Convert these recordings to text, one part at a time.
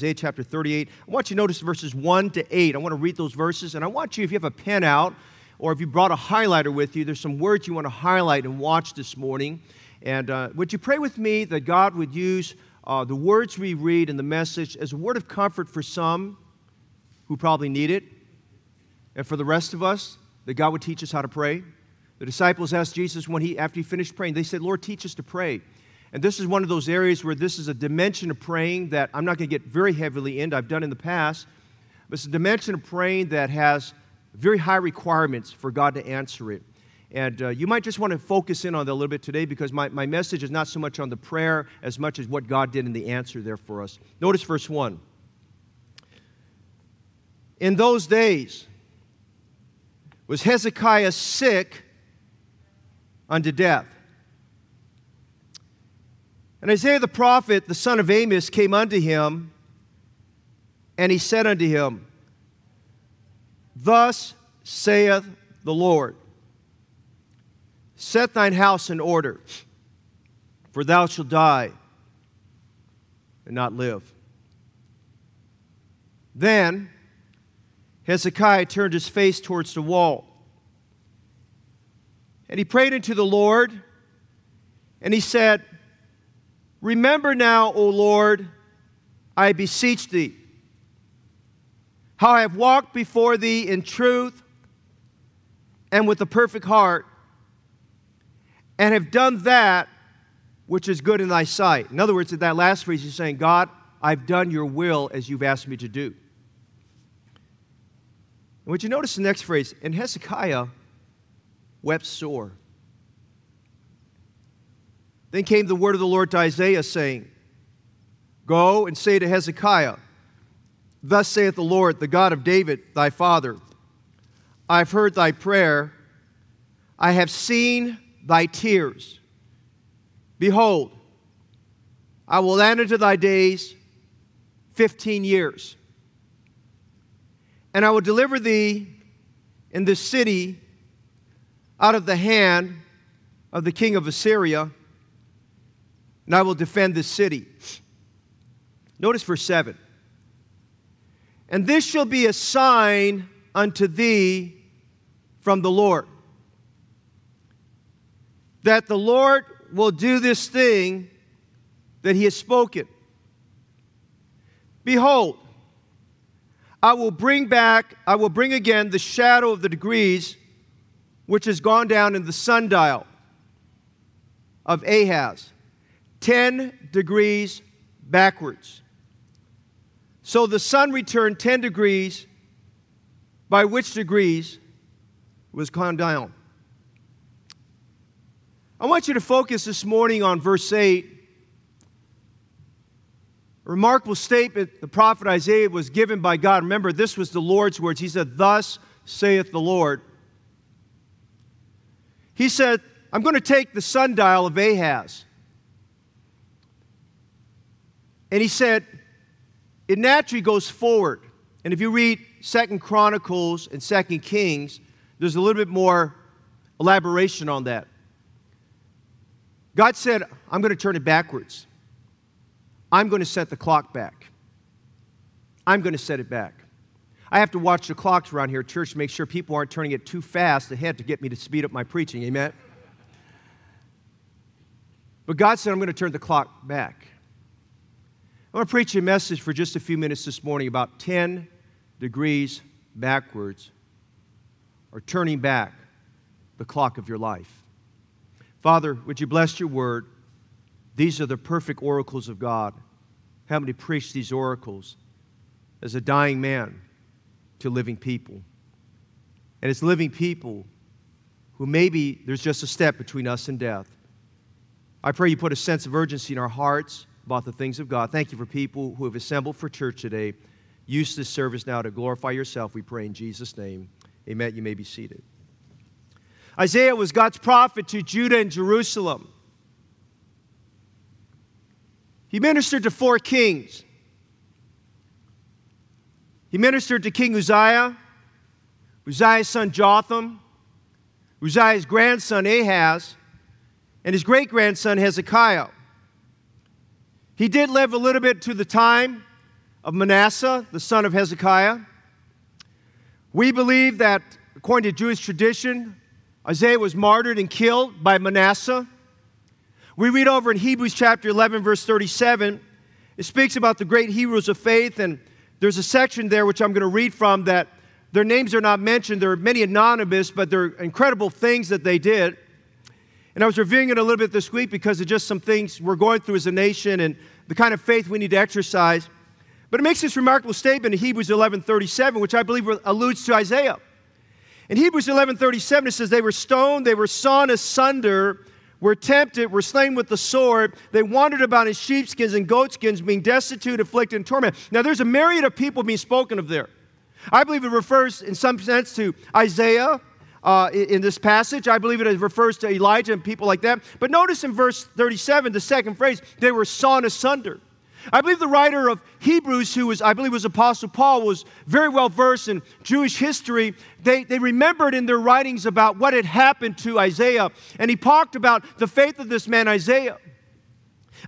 Isaiah chapter 38. I want you to notice verses 1 to 8. I want to read those verses, and I want you, if you have a pen out, or if you brought a highlighter with you, there's some words you want to highlight and watch this morning. And uh, would you pray with me that God would use uh, the words we read in the message as a word of comfort for some who probably need it, and for the rest of us, that God would teach us how to pray? The disciples asked Jesus when he, after he finished praying, they said, Lord, teach us to pray. And this is one of those areas where this is a dimension of praying that I'm not going to get very heavily into. I've done in the past. But it's a dimension of praying that has very high requirements for God to answer it. And uh, you might just want to focus in on that a little bit today because my, my message is not so much on the prayer as much as what God did in the answer there for us. Notice verse 1. In those days was Hezekiah sick unto death. And Isaiah the prophet, the son of Amos, came unto him, and he said unto him, Thus saith the Lord Set thine house in order, for thou shalt die and not live. Then Hezekiah turned his face towards the wall, and he prayed unto the Lord, and he said, Remember now, O Lord, I beseech thee, how I have walked before thee in truth and with a perfect heart, and have done that which is good in thy sight. In other words, in that last phrase, he's saying, God, I've done your will as you've asked me to do. And would you notice the next phrase? And Hezekiah wept sore. Then came the word of the Lord to Isaiah, saying, Go and say to Hezekiah, Thus saith the Lord, the God of David, thy father, I have heard thy prayer, I have seen thy tears. Behold, I will add unto thy days fifteen years, and I will deliver thee in this city out of the hand of the king of Assyria and I will defend this city. Notice verse 7. And this shall be a sign unto thee from the Lord that the Lord will do this thing that he has spoken. Behold, I will bring back, I will bring again the shadow of the degrees which has gone down in the sundial of Ahaz 10 degrees backwards. So the sun returned 10 degrees, by which degrees was gone down. I want you to focus this morning on verse 8. A remarkable statement the prophet Isaiah was given by God. Remember, this was the Lord's words. He said, Thus saith the Lord. He said, I'm going to take the sundial of Ahaz and he said, it naturally goes forward. And if you read Second Chronicles and Second Kings, there's a little bit more elaboration on that. God said, I'm going to turn it backwards. I'm going to set the clock back. I'm going to set it back. I have to watch the clocks around here at church to make sure people aren't turning it too fast ahead to get me to speed up my preaching. Amen? But God said, I'm going to turn the clock back. I want to preach a message for just a few minutes this morning about 10 degrees backwards or turning back the clock of your life. Father, would you bless your word? These are the perfect oracles of God. Help me to preach these oracles as a dying man to living people. And as living people who maybe there's just a step between us and death. I pray you put a sense of urgency in our hearts about the things of God. Thank you for people who have assembled for church today. Use this service now to glorify yourself, we pray in Jesus' name. Amen. You may be seated. Isaiah was God's prophet to Judah and Jerusalem. He ministered to four kings. He ministered to King Uzziah, Uzziah's son Jotham, Uzziah's grandson Ahaz, and his great grandson Hezekiah. He did live a little bit to the time of Manasseh, the son of Hezekiah. We believe that, according to Jewish tradition, Isaiah was martyred and killed by Manasseh. We read over in Hebrews chapter 11, verse 37, it speaks about the great heroes of faith, and there's a section there which I'm going to read from that their names are not mentioned. There are many anonymous, but they're incredible things that they did. And I was reviewing it a little bit this week because of just some things we're going through as a nation and the kind of faith we need to exercise. But it makes this remarkable statement in Hebrews 11:37, which I believe alludes to Isaiah. In Hebrews 11:37, it says, "They were stoned, they were sawn asunder, were tempted, were slain with the sword. They wandered about in sheepskins and goatskins, being destitute, afflicted, and tormented." Now, there's a myriad of people being spoken of there. I believe it refers, in some sense, to Isaiah, uh, in this passage. I believe it refers to Elijah and people like that. But notice in verse 37, the second phrase, they were sawn asunder. I believe the writer of Hebrews, who was, I believe was Apostle Paul, was very well versed in Jewish history. They, they remembered in their writings about what had happened to Isaiah. And he talked about the faith of this man, Isaiah.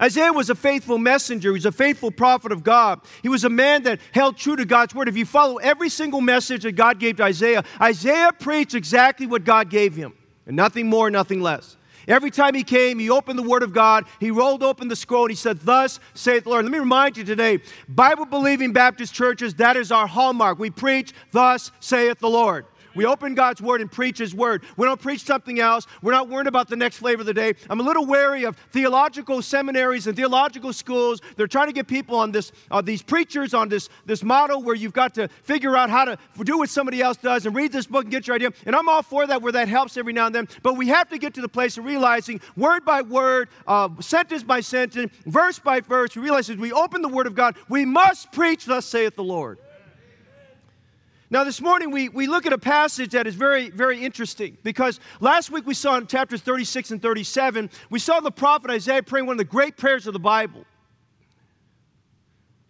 Isaiah was a faithful messenger. He was a faithful prophet of God. He was a man that held true to God's word. If you follow every single message that God gave to Isaiah, Isaiah preached exactly what God gave him, and nothing more, nothing less. Every time he came, he opened the Word of God, he rolled open the scroll, and he said, Thus saith the Lord. Let me remind you today Bible believing Baptist churches, that is our hallmark. We preach, Thus saith the Lord. We open God's word and preach his word. We don't preach something else. We're not worried about the next flavor of the day. I'm a little wary of theological seminaries and theological schools. They're trying to get people on this, uh, these preachers on this, this model where you've got to figure out how to do what somebody else does and read this book and get your idea. And I'm all for that where that helps every now and then. But we have to get to the place of realizing word by word, uh, sentence by sentence, verse by verse, we realize as we open the word of God, we must preach, thus saith the Lord. Now, this morning we, we look at a passage that is very, very interesting because last week we saw in chapters 36 and 37, we saw the prophet Isaiah praying one of the great prayers of the Bible.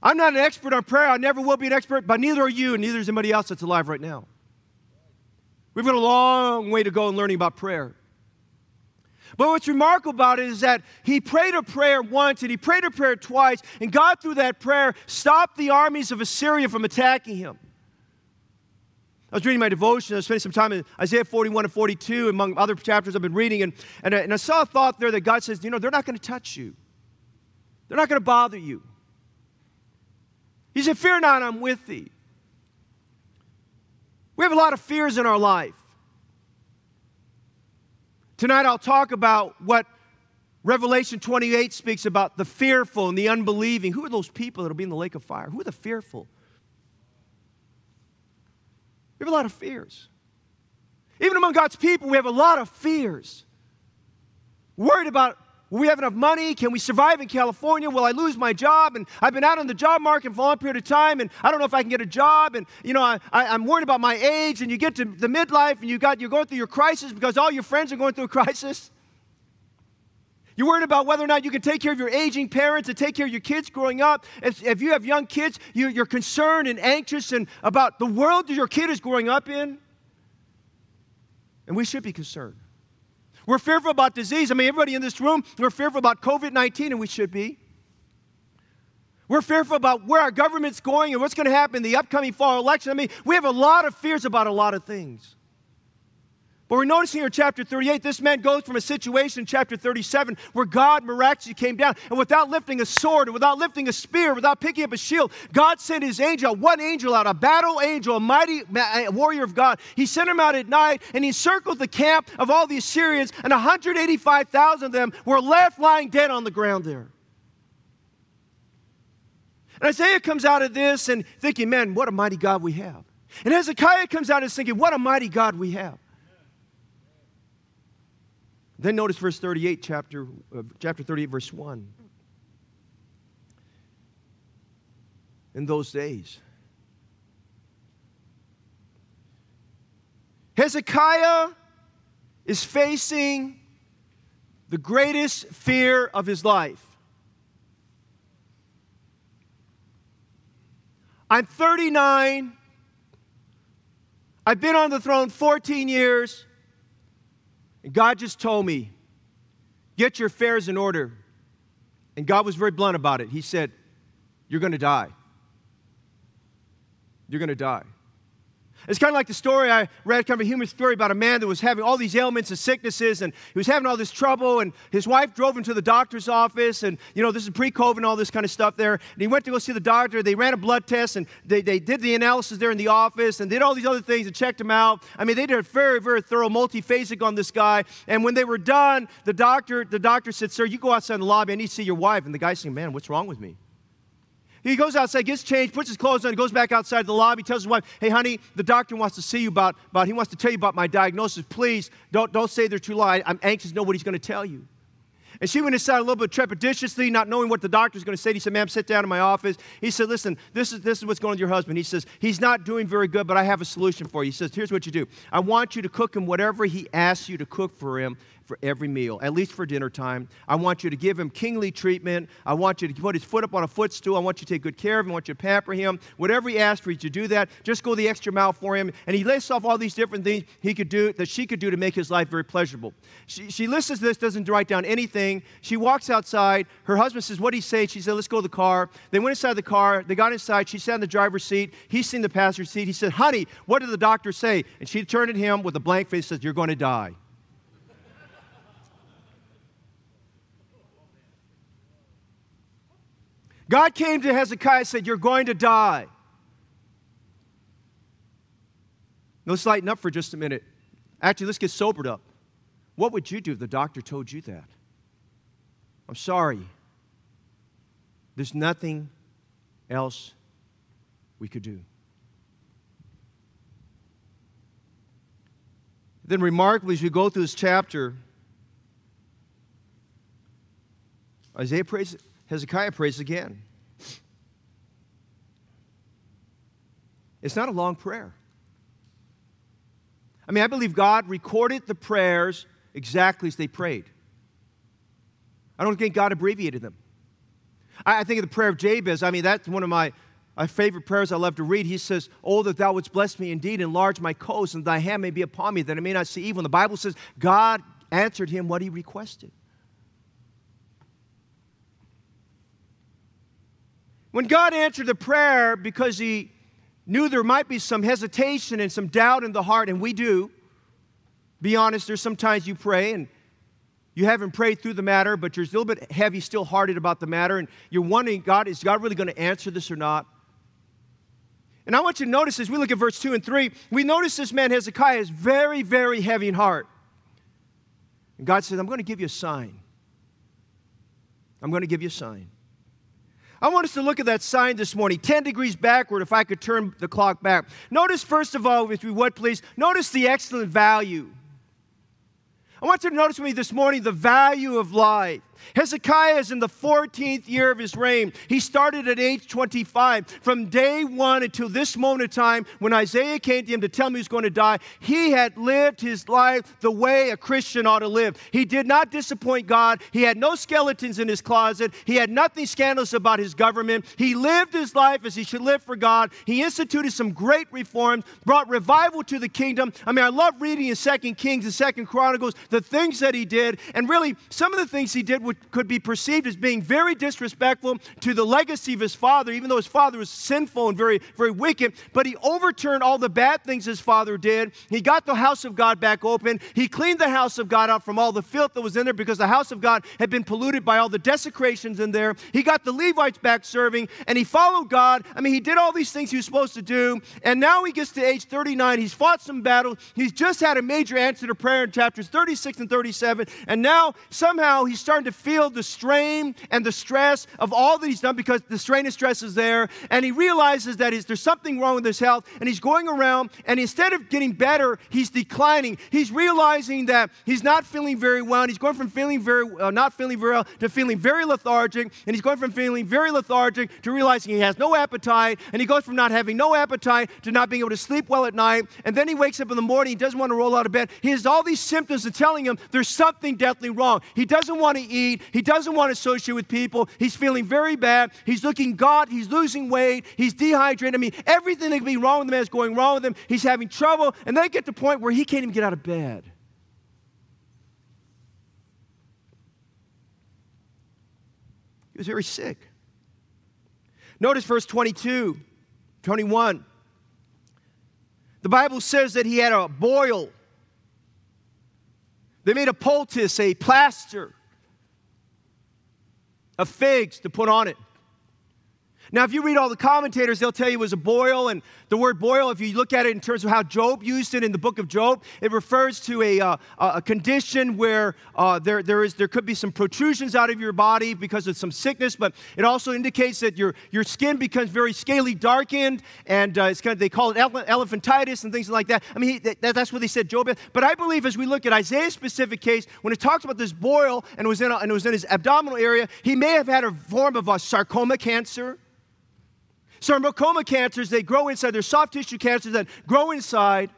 I'm not an expert on prayer, I never will be an expert, but neither are you, and neither is anybody else that's alive right now. We've got a long way to go in learning about prayer. But what's remarkable about it is that he prayed a prayer once and he prayed a prayer twice, and God, through that prayer, stopped the armies of Assyria from attacking him. I was reading my devotion. I was spending some time in Isaiah 41 and 42, among other chapters I've been reading. And, and, I, and I saw a thought there that God says, you know, they're not going to touch you, they're not going to bother you. He said, Fear not, I'm with thee. We have a lot of fears in our life. Tonight I'll talk about what Revelation 28 speaks about the fearful and the unbelieving. Who are those people that will be in the lake of fire? Who are the fearful? We have a lot of fears. Even among God's people, we have a lot of fears. Worried about will we have enough money? Can we survive in California? Will I lose my job? And I've been out on the job market for a long period of time, and I don't know if I can get a job. And you know, I, I, am worried about my age. And you get to the midlife, and you got you're going through your crisis because all your friends are going through a crisis. You're worried about whether or not you can take care of your aging parents and take care of your kids growing up. If, if you have young kids, you, you're concerned and anxious and about the world that your kid is growing up in. And we should be concerned. We're fearful about disease. I mean, everybody in this room, we're fearful about COVID 19, and we should be. We're fearful about where our government's going and what's going to happen in the upcoming fall election. I mean, we have a lot of fears about a lot of things. But we're noticing here in chapter 38, this man goes from a situation in chapter 37 where God miraculously came down, and without lifting a sword, and without lifting a spear, without picking up a shield, God sent his angel, one angel out, a battle angel, a mighty warrior of God. He sent him out at night, and he circled the camp of all the Assyrians, and 185,000 of them were left lying dead on the ground there. And Isaiah comes out of this and thinking, man, what a mighty God we have. And Hezekiah comes out and thinking, what a mighty God we have. Then notice verse 38, chapter, uh, chapter 38, verse 1. In those days, Hezekiah is facing the greatest fear of his life. I'm 39. I've been on the throne 14 years. And God just told me, get your affairs in order. And God was very blunt about it. He said, You're going to die. You're going to die. It's kind of like the story I read, kind of a human story about a man that was having all these ailments and sicknesses, and he was having all this trouble, and his wife drove him to the doctor's office, and you know, this is pre-COVID and all this kind of stuff there. And he went to go see the doctor. They ran a blood test, and they, they did the analysis there in the office, and did all these other things and checked him out. I mean, they did a very, very thorough multiphasic on this guy. And when they were done, the doctor, the doctor said, Sir, you go outside in the lobby, I need to see your wife. And the guy's saying, Man, what's wrong with me? He goes outside, gets changed, puts his clothes on, goes back outside the lobby, tells his wife, Hey, honey, the doctor wants to see you about, about he wants to tell you about my diagnosis. Please don't, don't say they're too loud. I'm anxious to know what he's going to tell you. And she went inside a little bit trepidatiously, not knowing what the doctor's going to say. He said, Ma'am, sit down in my office. He said, Listen, this is, this is what's going on with your husband. He says, He's not doing very good, but I have a solution for you. He says, Here's what you do I want you to cook him whatever he asks you to cook for him for every meal, at least for dinner time. I want you to give him kingly treatment. I want you to put his foot up on a footstool. I want you to take good care of him. I want you to pamper him. Whatever he asks for you to do that, just go the extra mile for him. And he lists off all these different things he could do, that she could do to make his life very pleasurable. She, she listens this, doesn't write down anything. She walks outside. Her husband says, What did he say? She said, Let's go to the car. They went inside the car. They got inside. She sat in the driver's seat. He's seen the passenger seat. He said, Honey, what did the doctor say? And she turned at him with a blank face and says, You're going to die. God came to Hezekiah and said, You're going to die. Let's lighten up for just a minute. Actually, let's get sobered up. What would you do if the doctor told you that? I'm sorry. There's nothing else we could do. Then, remarkably, as we go through this chapter, Isaiah prays Hezekiah prays again. It's not a long prayer. I mean, I believe God recorded the prayers exactly as they prayed. I don't think God abbreviated them. I, think of the prayer of Jabez. I mean, that's one of my, my favorite prayers I love to read. He says, Oh, that thou wouldst bless me indeed, enlarge my coast, and thy hand may be upon me, that I may not see evil. And the Bible says, God answered him what he requested. When God answered the prayer because he knew there might be some hesitation and some doubt in the heart, and we do, be honest, there's sometimes you pray and you haven't prayed through the matter, but you're a little bit heavy, still hearted about the matter, and you're wondering, God, is God really going to answer this or not? And I want you to notice as we look at verse 2 and 3, we notice this man Hezekiah is very, very heavy in heart. And God says, I'm going to give you a sign. I'm going to give you a sign. I want us to look at that sign this morning, 10 degrees backward, if I could turn the clock back. Notice, first of all, if you would please, notice the excellent value. I want you to notice with me this morning the value of life. Hezekiah is in the 14th year of his reign. He started at age 25. From day one until this moment of time, when Isaiah came to him to tell him he was going to die, he had lived his life the way a Christian ought to live. He did not disappoint God. He had no skeletons in his closet. He had nothing scandalous about his government. He lived his life as he should live for God. He instituted some great reforms, brought revival to the kingdom. I mean, I love reading in Second Kings and Second Chronicles the things that he did, and really some of the things he did could be perceived as being very disrespectful to the legacy of his father, even though his father was sinful and very, very wicked. But he overturned all the bad things his father did. He got the house of God back open. He cleaned the house of God out from all the filth that was in there because the house of God had been polluted by all the desecrations in there. He got the Levites back serving, and he followed God. I mean, he did all these things he was supposed to do. And now he gets to age 39. He's fought some battles. He's just had a major answer to prayer in chapters 36 and 37. And now somehow he's starting to feel the strain and the stress of all that he's done because the strain and stress is there. And he realizes that there's something wrong with his health. And he's going around, and instead of getting better, he's declining. He's realizing that he's not feeling very well. And he's going from feeling very, uh, not feeling very well to feeling very lethargic. And he's going from feeling very lethargic to realizing he has no appetite. And he goes from not having no appetite to not being able to sleep well at night. And then he wakes up in the morning, he doesn't want to roll out of bed. He has all these symptoms that telling him there's something deathly wrong. He doesn't want to eat. He doesn't want to associate with people. He's feeling very bad. He's looking God. He's losing weight. He's dehydrated. I mean, everything that can be wrong with the man is going wrong with him. He's having trouble. And then get to the point where he can't even get out of bed. He was very sick. Notice verse 22, 21. The Bible says that he had a boil. They made a poultice, a plaster of figs to put on it. Now, if you read all the commentators, they'll tell you it was a boil. And the word boil, if you look at it in terms of how Job used it in the book of Job, it refers to a, uh, a condition where uh, there, there, is, there could be some protrusions out of your body because of some sickness, but it also indicates that your, your skin becomes very scaly darkened, and uh, it's kind of, they call it elephantitis and things like that. I mean, he, that, that's what they said Job had. But I believe as we look at Isaiah's specific case, when it talks about this boil and it was in, a, and it was in his abdominal area, he may have had a form of a sarcoma cancer Sarcoma cancers, they grow inside. They're soft tissue cancers that grow inside.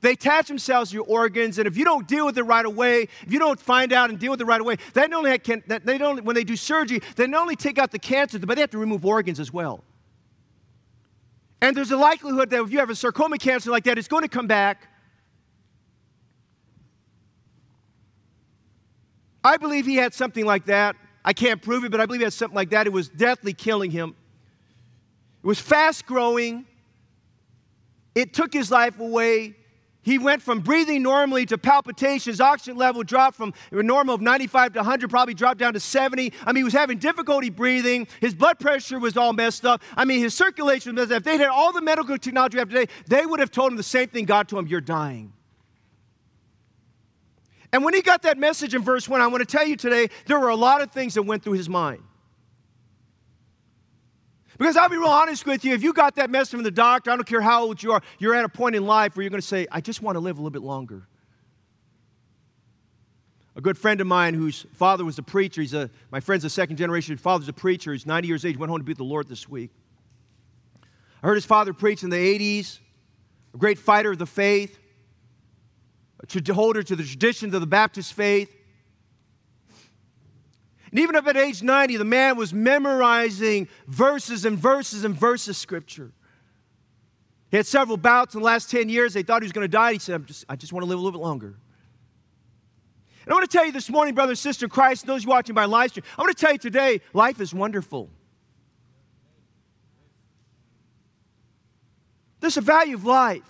They attach themselves to your organs, and if you don't deal with it right away, if you don't find out and deal with it right away, they not only can, they don't, when they do surgery, they not only take out the cancer, but they have to remove organs as well. And there's a likelihood that if you have a sarcoma cancer like that, it's going to come back. I believe he had something like that. I can't prove it, but I believe he had something like that. It was deathly killing him. It was fast growing. It took his life away. He went from breathing normally to palpitations. Oxygen level dropped from a normal of 95 to 100, probably dropped down to 70. I mean, he was having difficulty breathing. His blood pressure was all messed up. I mean, his circulation was messed up. If they had all the medical technology have today, they would have told him the same thing God told him, You're dying. And when he got that message in verse 1, I want to tell you today, there were a lot of things that went through his mind. Because I'll be real honest with you, if you got that message from the doctor, I don't care how old you are, you're at a point in life where you're going to say, I just want to live a little bit longer. A good friend of mine whose father was a preacher, he's a, my friend's a second generation, father's a preacher, he's 90 years age, went home to be with the Lord this week. I heard his father preach in the 80s, a great fighter of the faith, a holder to the traditions of the Baptist faith. And even up at age 90, the man was memorizing verses and verses and verses of scripture. He had several bouts in the last 10 years. They thought he was going to die. He said, just, I just want to live a little bit longer. And I want to tell you this morning, brother and sister Christ, those you watching by live stream, I want to tell you today, life is wonderful. There's a value of life.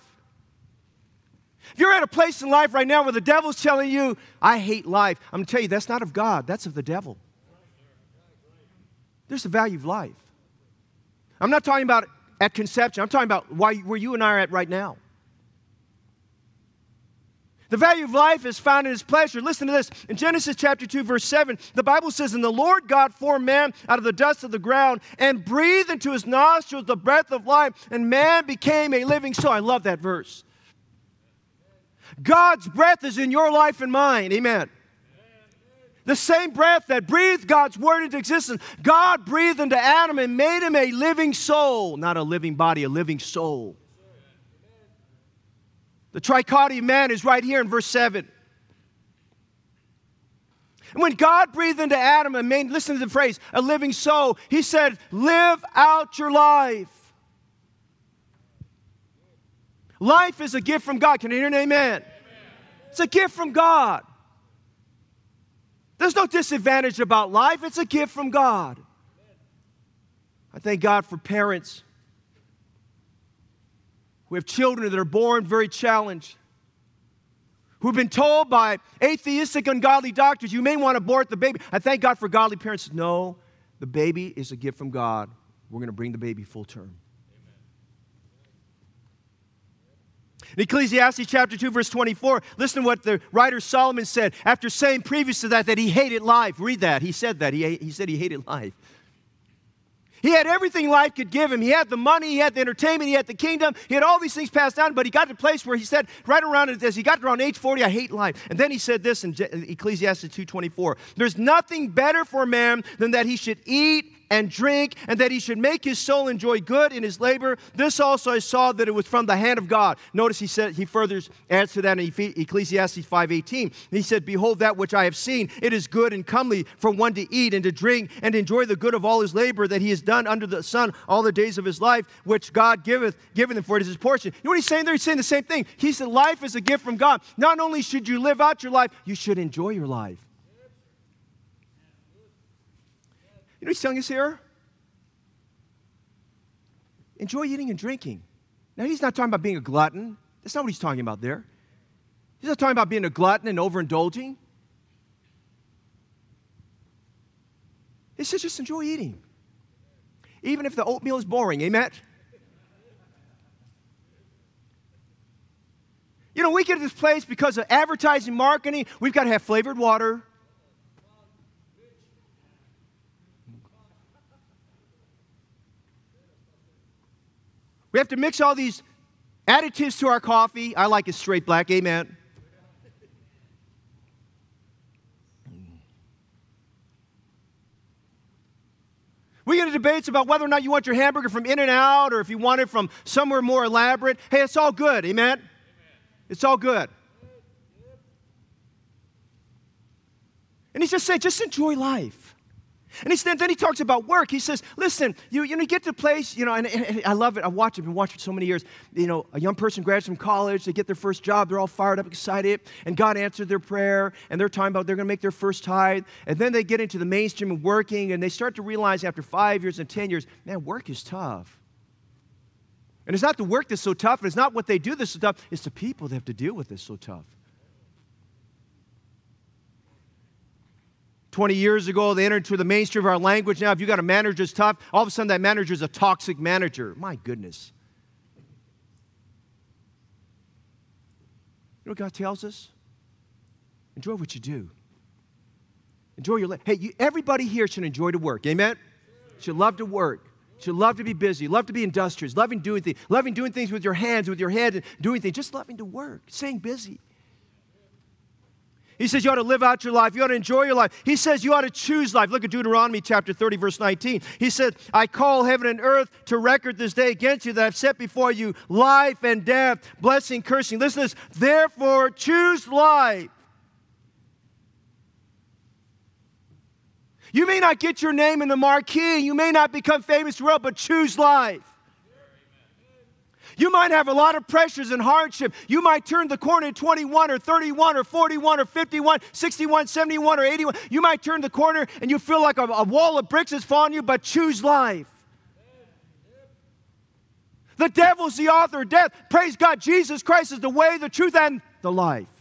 If you're at a place in life right now where the devil's telling you, I hate life, I'm going to tell you, that's not of God, that's of the devil. There's the value of life. I'm not talking about at conception, I'm talking about why, where you and I are at right now. The value of life is found in his pleasure. Listen to this. In Genesis chapter 2, verse 7, the Bible says, And the Lord God formed man out of the dust of the ground and breathed into his nostrils the breath of life, and man became a living soul. I love that verse. God's breath is in your life and mine. Amen. The same breath that breathed God's word into existence, God breathed into Adam and made him a living soul, not a living body, a living soul. The trichotomy man is right here in verse 7. And when God breathed into Adam and made, listen to the phrase, a living soul, he said, Live out your life. Life is a gift from God. Can you hear an amen? amen? It's a gift from God. There's no disadvantage about life, it's a gift from God. I thank God for parents who have children that are born very challenged, who've been told by atheistic, ungodly doctors, you may want to abort the baby. I thank God for godly parents. No, the baby is a gift from God. We're going to bring the baby full term. In Ecclesiastes chapter 2, verse 24, listen to what the writer Solomon said after saying previous to that that he hated life. Read that. He said that. He, he said he hated life. He had everything life could give him. He had the money, he had the entertainment, he had the kingdom, he had all these things passed down, but he got to a place where he said, right around as he got around age 40, I hate life. And then he said this in Ecclesiastes 2.24, there's nothing better for man than that he should eat and drink, and that he should make his soul enjoy good in his labor. This also I saw that it was from the hand of God. Notice he said he further adds to that in Ecclesiastes 5:18. He said, Behold that which I have seen, it is good and comely for one to eat and to drink and enjoy the good of all his labor that he has done under the sun all the days of his life, which God giveth, given him for it is his portion. You know what he's saying there? He's saying the same thing. He said, Life is a gift from God. Not only should you live out your life, you should enjoy your life. You know he's telling us here? Enjoy eating and drinking. Now, he's not talking about being a glutton. That's not what he's talking about there. He's not talking about being a glutton and overindulging. He says just enjoy eating. Even if the oatmeal is boring, amen? You know, we get to this place because of advertising, marketing. We've got to have flavored water. We have to mix all these additives to our coffee. I like it straight black, amen. We get into debates about whether or not you want your hamburger from In N Out or if you want it from somewhere more elaborate. Hey, it's all good, amen? amen. It's all good. And he just saying, just enjoy life. And he, then he talks about work. He says, listen, you, you know, you get to a place, you know, and, and, and I love it. I watch it. I've been watching it so many years. You know, a young person graduates from college, they get their first job, they're all fired up, excited, and God answered their prayer, and they're talking about they're going to make their first tithe. And then they get into the mainstream of working, and they start to realize after five years and 10 years, man, work is tough. And it's not the work that's so tough, and it's not what they do that's so tough, it's the people they have to deal with that's so tough. 20 years ago, they entered into the mainstream of our language. Now, if you got a manager that's tough, all of a sudden that manager is a toxic manager. My goodness. You know what God tells us? Enjoy what you do. Enjoy your life. Hey, you, everybody here should enjoy to work. Amen? Should love to work. Should love to be busy. Love to be industrious. Loving doing things. Loving doing things with your hands, with your head, and doing things. Just loving to work. Staying busy. He says you ought to live out your life. You ought to enjoy your life. He says you ought to choose life. Look at Deuteronomy chapter 30, verse 19. He said, I call heaven and earth to record this day against you that I've set before you life and death, blessing, cursing. Listen to this. Therefore, choose life. You may not get your name in the marquee, you may not become famous world, but choose life. You might have a lot of pressures and hardship. You might turn the corner at 21 or 31 or 41 or 51, 61, 71 or 81. You might turn the corner and you feel like a, a wall of bricks is falling on you, but choose life. The devil's the author of death. Praise God, Jesus Christ is the way, the truth, and the life.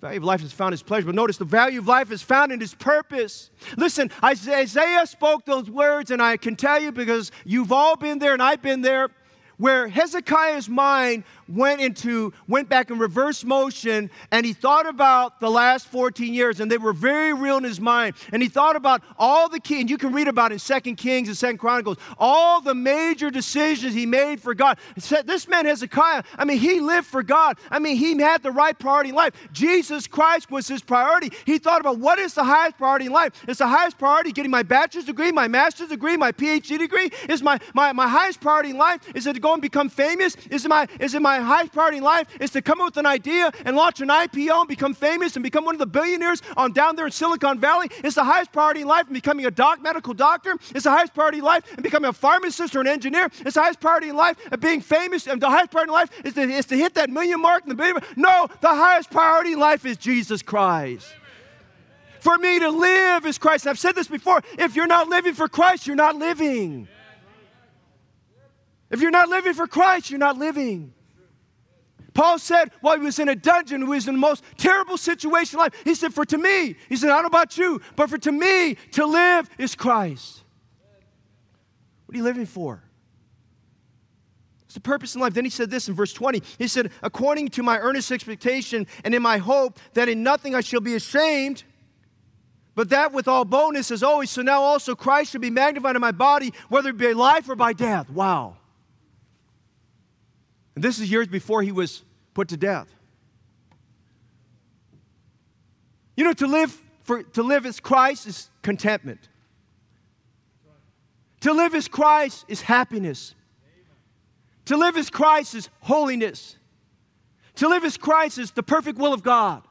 Value of life is found in his pleasure. But notice the value of life is found in his purpose. Listen, Isaiah spoke those words, and I can tell you because you've all been there and I've been there, where Hezekiah's mind went into went back in reverse motion and he thought about the last 14 years and they were very real in his mind. And he thought about all the key and you can read about in second kings and second chronicles all the major decisions he made for god. This man hezekiah i mean he lived for god. I mean he had the right priority in life. Jesus christ was his priority. He thought about what is the highest priority in life. It's the highest priority getting my bachelor's degree my master's degree my phd degree? Is my, my, my highest priority in life is it to go and become famous? Is it my is it my highest priority in life is to come up with an idea and launch an IPO and become famous and become one of the billionaires on down there in Silicon Valley. It's the highest priority in life and becoming a doc, medical doctor. It's the highest priority in life and becoming a pharmacist or an engineer. It's the highest priority in life and being famous. And the highest priority in life is to, is to hit that million mark and the billion. No, the highest priority in life is Jesus Christ. For me to live is Christ. I've said this before. If you're not living for Christ, you're not living. If you're not living for Christ, you're not living. Paul said while he was in a dungeon, he was in the most terrible situation in life. He said, For to me, he said, I don't know about you, but for to me, to live is Christ. What are you living for? It's the purpose in life. Then he said this in verse 20. He said, According to my earnest expectation and in my hope that in nothing I shall be ashamed, but that with all boldness as always, so now also Christ shall be magnified in my body, whether it be life or by death. Wow. And this is years before he was put to death. You know, to live for to live as Christ is contentment. To live as Christ is happiness. To live as Christ is holiness. To live as Christ is the perfect will of God.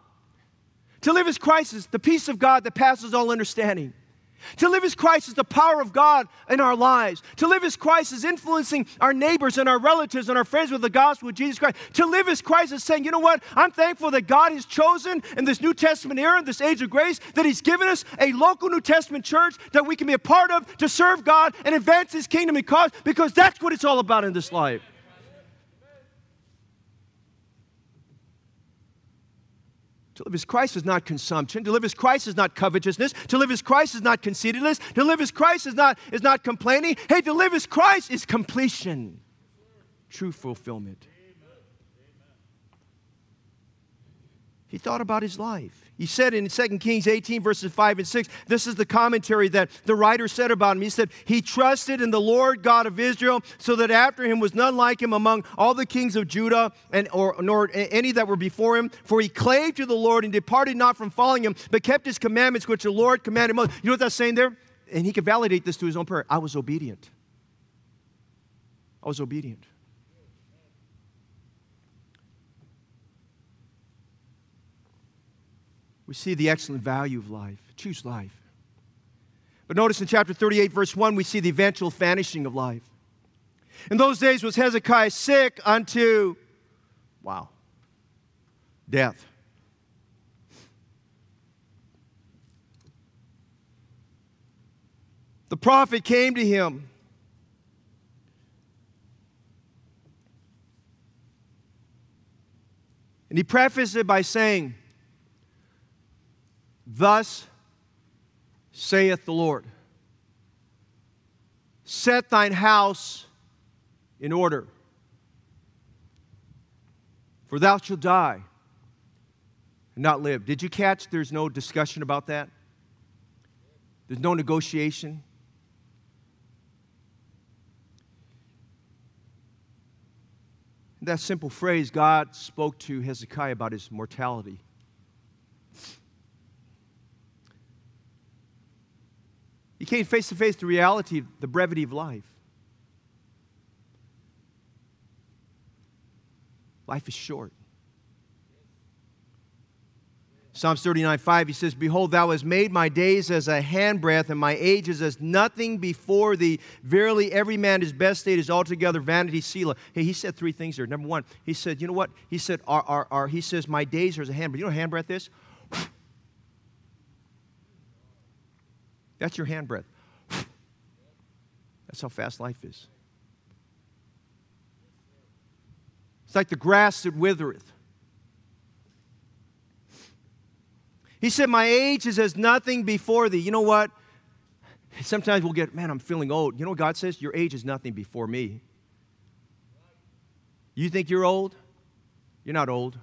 To live as Christ is the peace of God that passes all understanding. To live as Christ is the power of God in our lives. To live as Christ is influencing our neighbors and our relatives and our friends with the gospel of Jesus Christ. To live as Christ is saying, you know what? I'm thankful that God has chosen in this New Testament era, this age of grace, that He's given us a local New Testament church that we can be a part of to serve God and advance His kingdom and because, because that's what it's all about in this life. To live as Christ is not consumption. To live as Christ is not covetousness. To live as Christ is not conceitedness. To live as Christ is not, is not complaining. Hey, to live as Christ is completion, true fulfillment. He thought about his life. He said in 2 Kings 18, verses 5 and 6, this is the commentary that the writer said about him. He said, He trusted in the Lord God of Israel, so that after him was none like him among all the kings of Judah, and or nor any that were before him. For he clave to the Lord and departed not from following him, but kept his commandments which the Lord commanded Moses. You know what that's saying there? And he could validate this to his own prayer. I was obedient. I was obedient. We see the excellent value of life. Choose life. But notice in chapter 38, verse 1, we see the eventual vanishing of life. In those days was Hezekiah sick unto, wow, death. The prophet came to him. And he prefaced it by saying, Thus saith the Lord Set thine house in order, for thou shalt die and not live. Did you catch there's no discussion about that? There's no negotiation. that simple phrase, God spoke to Hezekiah about his mortality. You came face to face the reality, the brevity of life. Life is short. Psalms 39 5, he says, Behold, thou hast made my days as a handbreadth, and my ages as nothing before thee. Verily, every man his best state is altogether vanity, Selah. Hey, he said three things here. Number one, he said, You know what? He said, our, our, our, He says, My days are as a handbreadth. You know what handbreadth is? That's your handbreadth. That's how fast life is. It's like the grass that withereth. He said, My age is as nothing before thee. You know what? Sometimes we'll get, man, I'm feeling old. You know what God says? Your age is nothing before me. You think you're old? You're not old.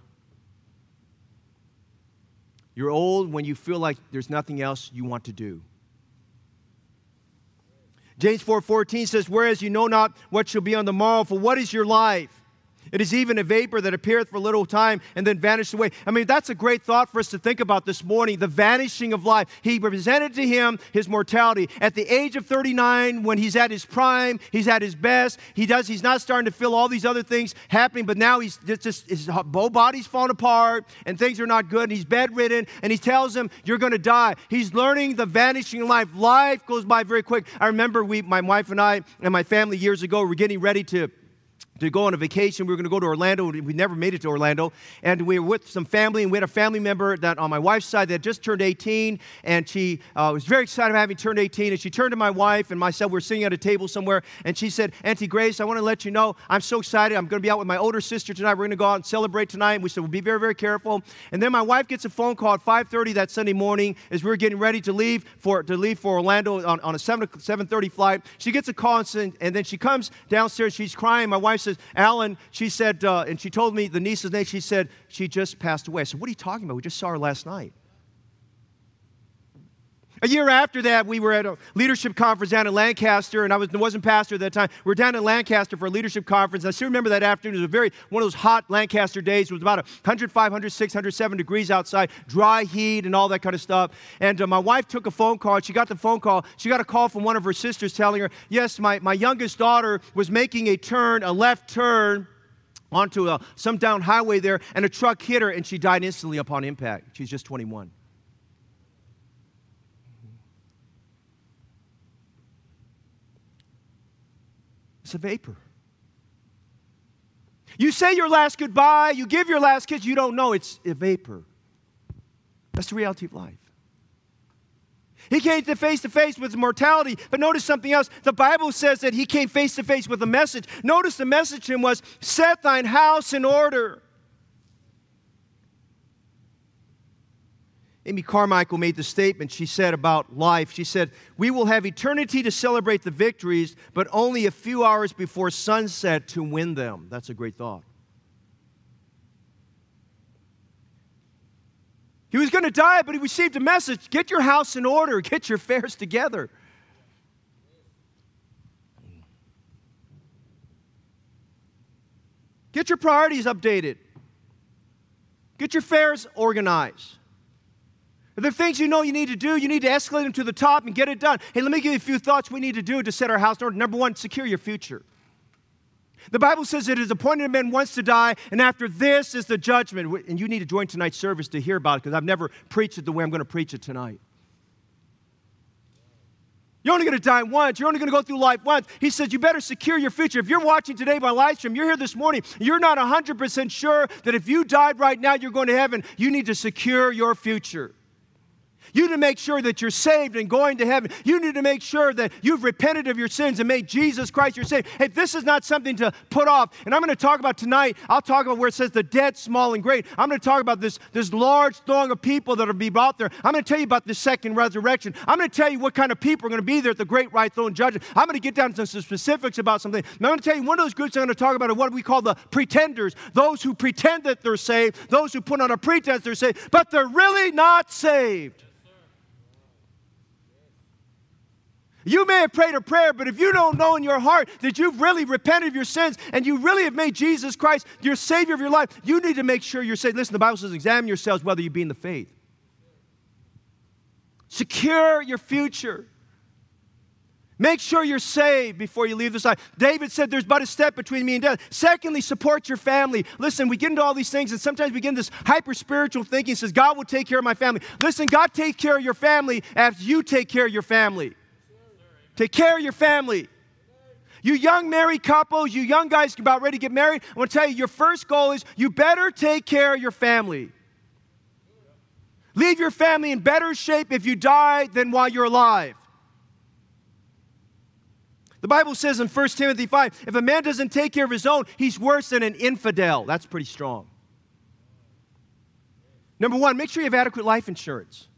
You're old when you feel like there's nothing else you want to do. James 4:14 says, "Whereas you know not what shall be on the morrow, for what is your life? It is even a vapor that appeareth for a little time and then vanishes away. I mean, that's a great thought for us to think about this morning the vanishing of life. He presented to him his mortality. At the age of 39, when he's at his prime, he's at his best, he does, he's not starting to feel all these other things happening, but now he's just, his whole body's falling apart and things are not good, and he's bedridden, and he tells him, You're going to die. He's learning the vanishing of life. Life goes by very quick. I remember we, my wife and I, and my family years ago, were getting ready to to go on a vacation. We were going to go to Orlando. We never made it to Orlando. And we were with some family, and we had a family member that on my wife's side that just turned 18. And she uh, was very excited about having turned 18. And she turned to my wife and myself. We were sitting at a table somewhere. And she said, Auntie Grace, I want to let you know I'm so excited. I'm going to be out with my older sister tonight. We're going to go out and celebrate tonight. And we said, We'll be very, very careful. And then my wife gets a phone call at 5.30 that Sunday morning as we were getting ready to leave for, to leave for Orlando on, on a 7, 7.30 flight. She gets a call, and, and then she comes downstairs. She's crying. My wife says, Alan, she said, uh, and she told me the niece's name. She said, she just passed away. I said, what are you talking about? We just saw her last night. A year after that, we were at a leadership conference down in Lancaster, and I was, wasn't pastor at that time. We were down in Lancaster for a leadership conference. I still remember that afternoon. It was a very, one of those hot Lancaster days. It was about 105, 106, 107 degrees outside, dry heat and all that kind of stuff. And uh, my wife took a phone call. She got the phone call. She got a call from one of her sisters telling her, yes, my, my youngest daughter was making a turn, a left turn, onto a, some down highway there, and a truck hit her, and she died instantly upon impact. She's just 21. It's a vapor. You say your last goodbye, you give your last kiss, you don't know it's a vapor. That's the reality of life. He came to face to face with mortality, but notice something else. The Bible says that he came face to face with a message. Notice the message to him was, Set thine house in order. Amy Carmichael made the statement she said about life. She said, We will have eternity to celebrate the victories, but only a few hours before sunset to win them. That's a great thought. He was going to die, but he received a message get your house in order, get your affairs together. Get your priorities updated. Get your affairs organized. If there are things you know you need to do, you need to escalate them to the top and get it done. Hey, let me give you a few thoughts we need to do to set our house in order. Number one, secure your future. The Bible says it is appointed a man once to die, and after this is the judgment. And you need to join tonight's service to hear about it because I've never preached it the way I'm going to preach it tonight. You're only going to die once. You're only going to go through life once. He says you better secure your future. If you're watching today by live stream, you're here this morning, you're not 100% sure that if you died right now, you're going to heaven. You need to secure your future. You need to make sure that you're saved and going to heaven. You need to make sure that you've repented of your sins and made Jesus Christ your Savior. Hey, this is not something to put off. And I'm going to talk about tonight, I'll talk about where it says the dead, small, and great. I'm going to talk about this, this large throng of people that will be out there. I'm going to tell you about the second resurrection. I'm going to tell you what kind of people are going to be there at the great white throne judgment. I'm going to get down to some specifics about something. And I'm going to tell you one of those groups I'm going to talk about are what we call the pretenders those who pretend that they're saved, those who put on a pretense they're saved, but they're really not saved. You may have prayed a prayer, but if you don't know in your heart that you've really repented of your sins and you really have made Jesus Christ your Savior of your life, you need to make sure you're saved. Listen, the Bible says, examine yourselves whether you be in the faith. Secure your future. Make sure you're saved before you leave this life. David said, There's but a step between me and death. Secondly, support your family. Listen, we get into all these things, and sometimes we get into this hyper spiritual thinking. Says, God will take care of my family. Listen, God take care of your family as you take care of your family. Take care of your family. You young married couples, you young guys about ready to get married, I want to tell you your first goal is you better take care of your family. Leave your family in better shape if you die than while you're alive. The Bible says in 1 Timothy 5 if a man doesn't take care of his own, he's worse than an infidel. That's pretty strong. Number one, make sure you have adequate life insurance.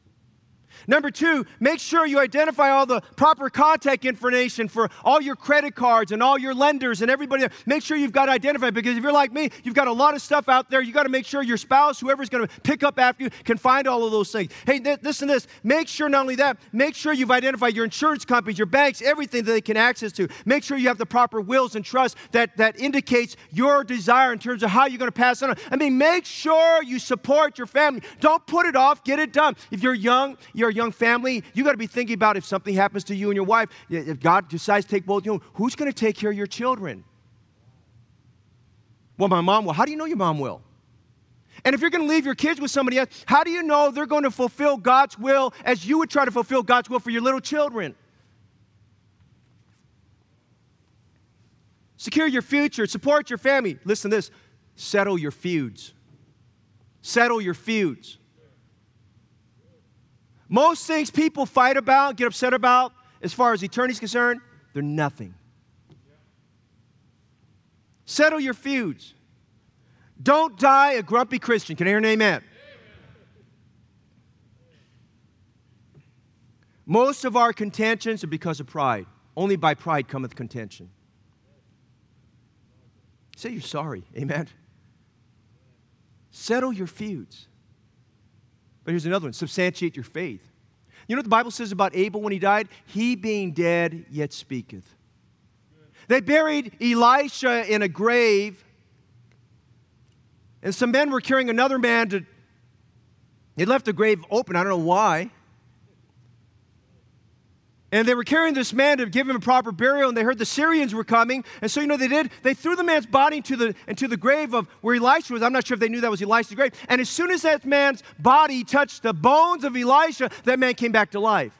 Number two, make sure you identify all the proper contact information for all your credit cards and all your lenders and everybody. Make sure you've got identified because if you're like me, you've got a lot of stuff out there. You got to make sure your spouse, whoever's going to pick up after you, can find all of those things. Hey, th- this and this. Make sure not only that, make sure you've identified your insurance companies, your banks, everything that they can access to. Make sure you have the proper wills and trust that, that indicates your desire in terms of how you're going to pass on. I mean, make sure you support your family. Don't put it off. Get it done. If you're young, you're young family, you got to be thinking about if something happens to you and your wife, if God decides to take both of you, who's going to take care of your children? Well, my mom will. How do you know your mom will? And if you're going to leave your kids with somebody else, how do you know they're going to fulfill God's will as you would try to fulfill God's will for your little children? Secure your future, support your family. Listen to this settle your feuds. Settle your feuds. Most things people fight about, get upset about, as far as eternity is concerned, they're nothing. Settle your feuds. Don't die a grumpy Christian. Can I hear an amen? Most of our contentions are because of pride. Only by pride cometh contention. Say you're sorry. Amen. Settle your feuds. But here's another one substantiate your faith. You know what the Bible says about Abel when he died? He being dead yet speaketh. They buried Elisha in a grave, and some men were carrying another man to. They left the grave open. I don't know why. And they were carrying this man to give him a proper burial, and they heard the Syrians were coming. And so, you know, they did. They threw the man's body into the, into the grave of where Elisha was. I'm not sure if they knew that was Elisha's grave. And as soon as that man's body touched the bones of Elisha, that man came back to life.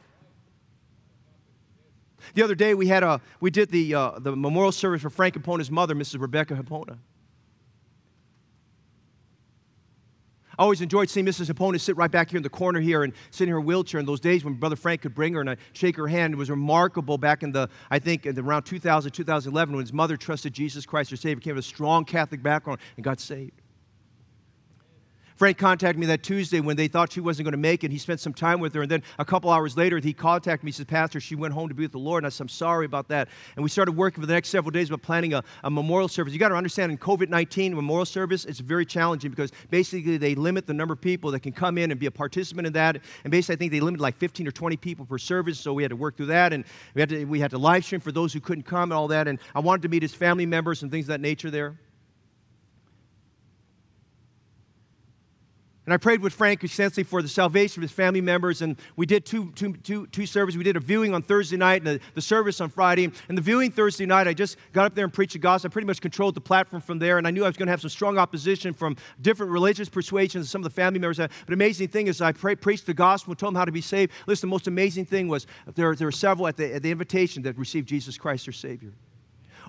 The other day we had a we did the uh, the memorial service for Frank Hapona's mother, Mrs. Rebecca Hapona. I always enjoyed seeing Mrs. Hapona sit right back here in the corner here and sit in her wheelchair in those days when Brother Frank could bring her and I shake her hand. It was remarkable back in the, I think, in the, around 2000, 2011 when his mother trusted Jesus Christ, her Savior, came with a strong Catholic background and got saved. Frank contacted me that Tuesday when they thought she wasn't going to make it. He spent some time with her, and then a couple hours later, he contacted me. He said, Pastor, she went home to be with the Lord. And I said, I'm sorry about that. And we started working for the next several days about planning a, a memorial service. You got to understand, in COVID 19, memorial service, it's very challenging because basically they limit the number of people that can come in and be a participant in that. And basically, I think they limited like 15 or 20 people per service, so we had to work through that. And we had to, we had to live stream for those who couldn't come and all that. And I wanted to meet his family members and things of that nature there. And I prayed with Frank extensively for the salvation of his family members. And we did two, two, two, two services. We did a viewing on Thursday night and the, the service on Friday. And the viewing Thursday night, I just got up there and preached the gospel. I pretty much controlled the platform from there. And I knew I was going to have some strong opposition from different religious persuasions some of the family members. But the amazing thing is, I pray, preached the gospel, told them how to be saved. Listen, the most amazing thing was there, there were several at the, at the invitation that received Jesus Christ, their Savior.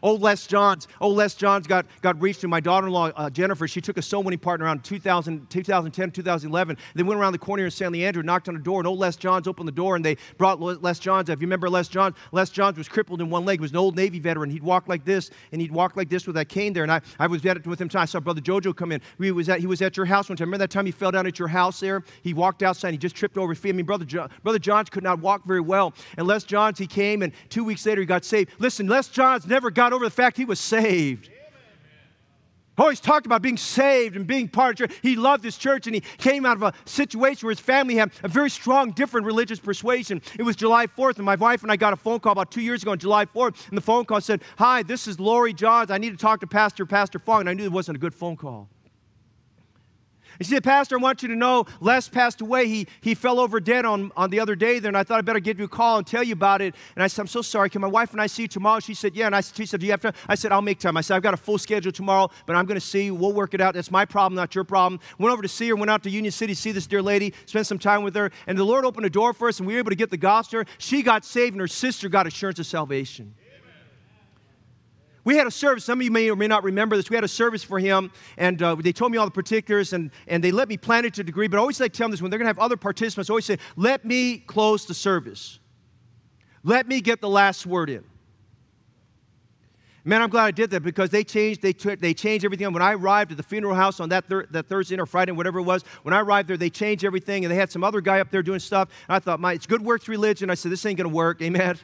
Old Les Johns, old Les Johns got, got reached to my daughter-in-law, uh, Jennifer. She took a soul winning partner around 2000, 2010, 2011. They went around the corner in San Leandro, knocked on the door, and old Les Johns opened the door, and they brought Les Johns. If you remember Les Johns, Les Johns was crippled in one leg. He was an old Navy veteran. He'd walk like this, and he'd walk like this with that cane there. And I, I was at it with him. I saw Brother Jojo come in. We was at, he was at your house one time. Remember that time he fell down at your house there? He walked outside. He just tripped over his feet. I mean, Brother, jo- Brother Johns could not walk very well. And Les Johns, he came, and two weeks later he got saved. Listen, Les Johns never got over the fact he was saved. Always talked about being saved and being part of church. He loved his church and he came out of a situation where his family had a very strong, different religious persuasion. It was July 4th, and my wife and I got a phone call about two years ago on July 4th, and the phone call said, Hi, this is Lori Johns. I need to talk to Pastor, Pastor Fong. And I knew it wasn't a good phone call. She said, Pastor, I want you to know Les passed away. He, he fell over dead on, on the other day there, and I thought I'd better give you a call and tell you about it. And I said, I'm so sorry. Can my wife and I see you tomorrow? She said, Yeah. And I, she said, Do you have time? I said, I'll make time. I said, I've got a full schedule tomorrow, but I'm going to see you. We'll work it out. That's my problem, not your problem. Went over to see her, went out to Union City see this dear lady, spent some time with her, and the Lord opened a door for us, and we were able to get the gospel. She got saved, and her sister got assurance of salvation. We had a service, some of you may or may not remember this. We had a service for him, and uh, they told me all the particulars, and, and they let me plan it to a degree. But I always like tell them this when they're going to have other participants, I always say, let me close the service. Let me get the last word in. Man, I'm glad I did that because they changed, they, t- they changed everything. When I arrived at the funeral house on that, thir- that Thursday or Friday, whatever it was, when I arrived there, they changed everything, and they had some other guy up there doing stuff. And I thought, my, it's good works religion. I said, this ain't going to work. Amen.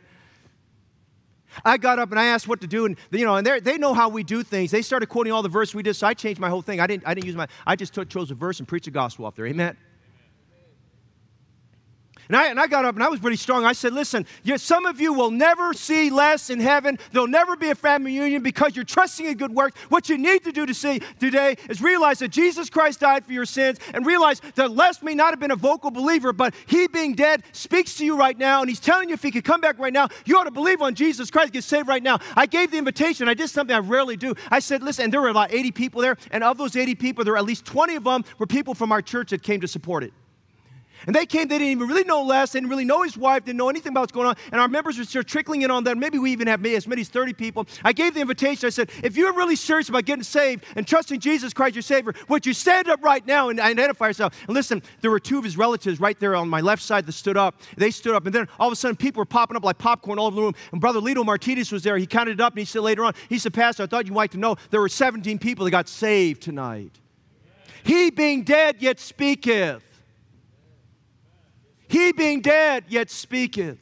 I got up and I asked what to do, and you know, and they know how we do things. They started quoting all the verse we did, so I changed my whole thing. I didn't, I didn't use my, I just took, chose a verse and preached the gospel off there. Amen. And I, and I got up and I was pretty strong. I said, Listen, some of you will never see Les in heaven. There'll never be a family reunion because you're trusting in good works. What you need to do to see today is realize that Jesus Christ died for your sins and realize that Les may not have been a vocal believer, but he being dead speaks to you right now. And he's telling you if he could come back right now, you ought to believe on Jesus Christ, get saved right now. I gave the invitation. I did something I rarely do. I said, Listen, and there were about 80 people there. And of those 80 people, there were at least 20 of them were people from our church that came to support it. And they came, they didn't even really know Les, they didn't really know his wife, didn't know anything about what's going on. And our members were still trickling in on them. Maybe we even have as many as 30 people. I gave the invitation. I said, if you're really serious about getting saved and trusting Jesus Christ, your Savior, would you stand up right now and identify yourself? And listen, there were two of his relatives right there on my left side that stood up. They stood up. And then all of a sudden, people were popping up like popcorn all over the room. And Brother Lito Martinez was there. He counted it up and he said later on, he said, Pastor, I thought you'd like to know there were 17 people that got saved tonight. He being dead yet speaketh. He being dead, yet speaketh.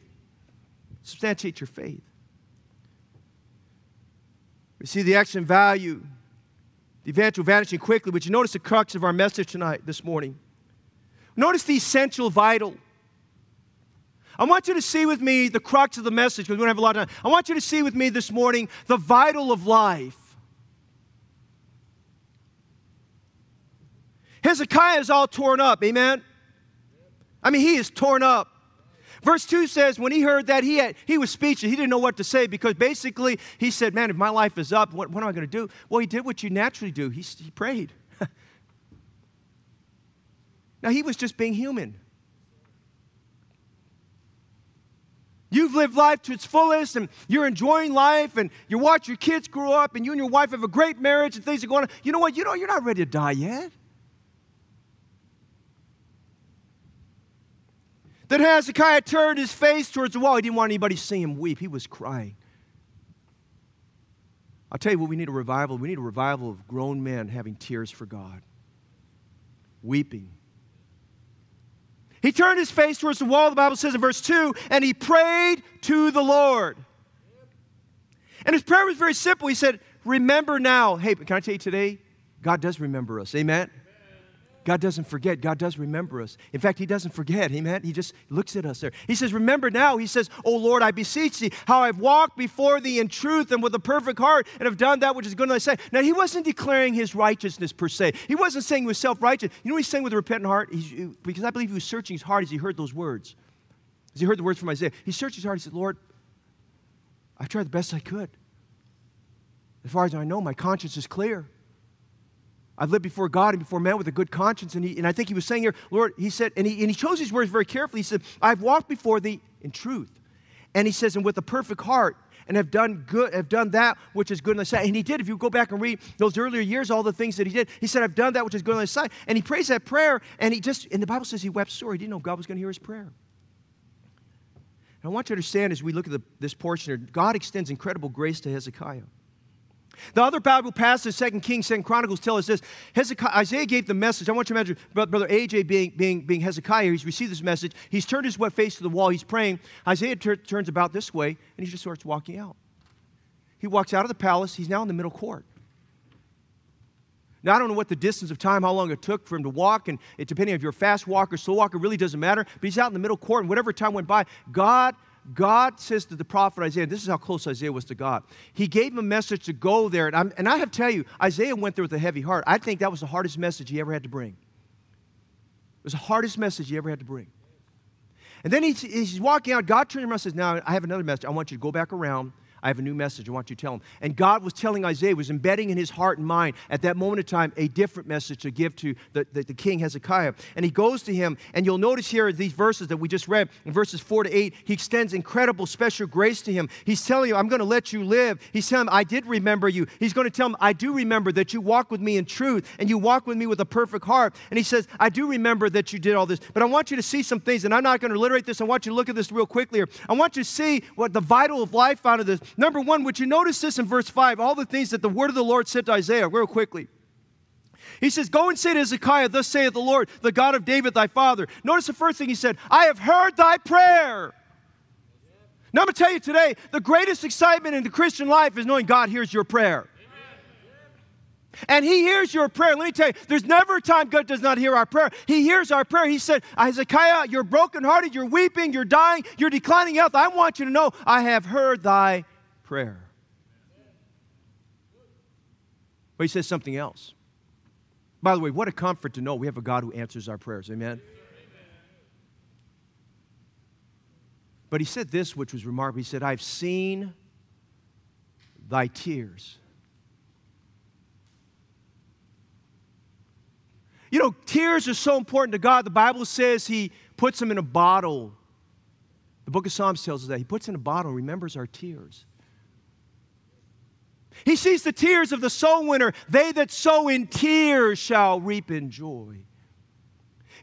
Substantiate your faith. We see the action value, the evangel vanishing quickly, but you notice the crux of our message tonight, this morning. Notice the essential vital. I want you to see with me the crux of the message because we don't have a lot of time. I want you to see with me this morning the vital of life. Hezekiah is all torn up, amen? I mean, he is torn up. Verse 2 says, when he heard that, he, had, he was speechless. He didn't know what to say because basically he said, Man, if my life is up, what, what am I going to do? Well, he did what you naturally do. He, he prayed. now, he was just being human. You've lived life to its fullest and you're enjoying life and you watch your kids grow up and you and your wife have a great marriage and things are going on. You know what? You know, you're not ready to die yet. Then Hezekiah turned his face towards the wall. He didn't want anybody to see him weep. He was crying. I'll tell you what, we need a revival. We need a revival of grown men having tears for God, weeping. He turned his face towards the wall, the Bible says in verse 2, and he prayed to the Lord. And his prayer was very simple. He said, Remember now. Hey, can I tell you today? God does remember us. Amen? God doesn't forget. God does remember us. In fact, He doesn't forget. Amen. He just looks at us there. He says, Remember now, He says, Oh Lord, I beseech thee, how I've walked before thee in truth and with a perfect heart and have done that which is good in thy sight. Now, He wasn't declaring His righteousness per se. He wasn't saying He was self righteous. You know what He's saying with a repentant heart? He's, because I believe He was searching His heart as He heard those words. As He heard the words from Isaiah. He searched His heart. He said, Lord, I've tried the best I could. As far as I know, my conscience is clear. I've lived before God and before man with a good conscience. And, he, and I think he was saying here, Lord, he said, and he, and he chose his words very carefully. He said, I've walked before thee in truth. And he says, and with a perfect heart, and have done good, have done that which is good in the sight. And he did. If you go back and read those earlier years, all the things that he did, he said, I've done that which is good in the sight. And he prays that prayer, and he just, and the Bible says he wept sore. He didn't know God was going to hear his prayer. And I want you to understand as we look at the, this portion here, God extends incredible grace to Hezekiah. The other Bible passages, Second Kings, Second Chronicles, tell us this. Hezekiah, Isaiah gave the message. I want you to imagine Brother AJ being, being, being Hezekiah. He's received this message. He's turned his wet face to the wall. He's praying. Isaiah tur- turns about this way, and he just starts walking out. He walks out of the palace. He's now in the middle court. Now, I don't know what the distance of time, how long it took for him to walk, and it, depending if you're a fast walker, slow walker, really doesn't matter. But he's out in the middle court, and whatever time went by, God God says to the prophet Isaiah, this is how close Isaiah was to God. He gave him a message to go there. And, I'm, and I have to tell you, Isaiah went there with a heavy heart. I think that was the hardest message he ever had to bring. It was the hardest message he ever had to bring. And then he's, he's walking out. God turns around and says, Now, I have another message. I want you to go back around I have a new message. I want you to tell him. And God was telling Isaiah, was embedding in his heart and mind at that moment of time a different message to give to the, the, the king Hezekiah. And he goes to him, and you'll notice here these verses that we just read, in verses 4 to 8, he extends incredible special grace to him. He's telling him, I'm going to let you live. He's telling him, I did remember you. He's going to tell him, I do remember that you walk with me in truth and you walk with me with a perfect heart. And he says, I do remember that you did all this. But I want you to see some things, and I'm not going to alliterate this. I want you to look at this real quickly here. I want you to see what the vital of life out of this. Number one, would you notice this in verse 5? All the things that the word of the Lord said to Isaiah, real quickly. He says, Go and say to Hezekiah, Thus saith the Lord, the God of David thy father. Notice the first thing he said, I have heard thy prayer. Now I'm going to tell you today, the greatest excitement in the Christian life is knowing God hears your prayer. And he hears your prayer. Let me tell you, there's never a time God does not hear our prayer. He hears our prayer. He said, Hezekiah, you're brokenhearted, you're weeping, you're dying, you're declining health. I want you to know I have heard thy prayer. But he says something else. By the way, what a comfort to know we have a God who answers our prayers. Amen? But he said this, which was remarkable. He said, I've seen thy tears. You know, tears are so important to God. The Bible says he puts them in a bottle. The book of Psalms tells us that. He puts in a bottle, and remembers our tears. He sees the tears of the soul winner. They that sow in tears shall reap in joy.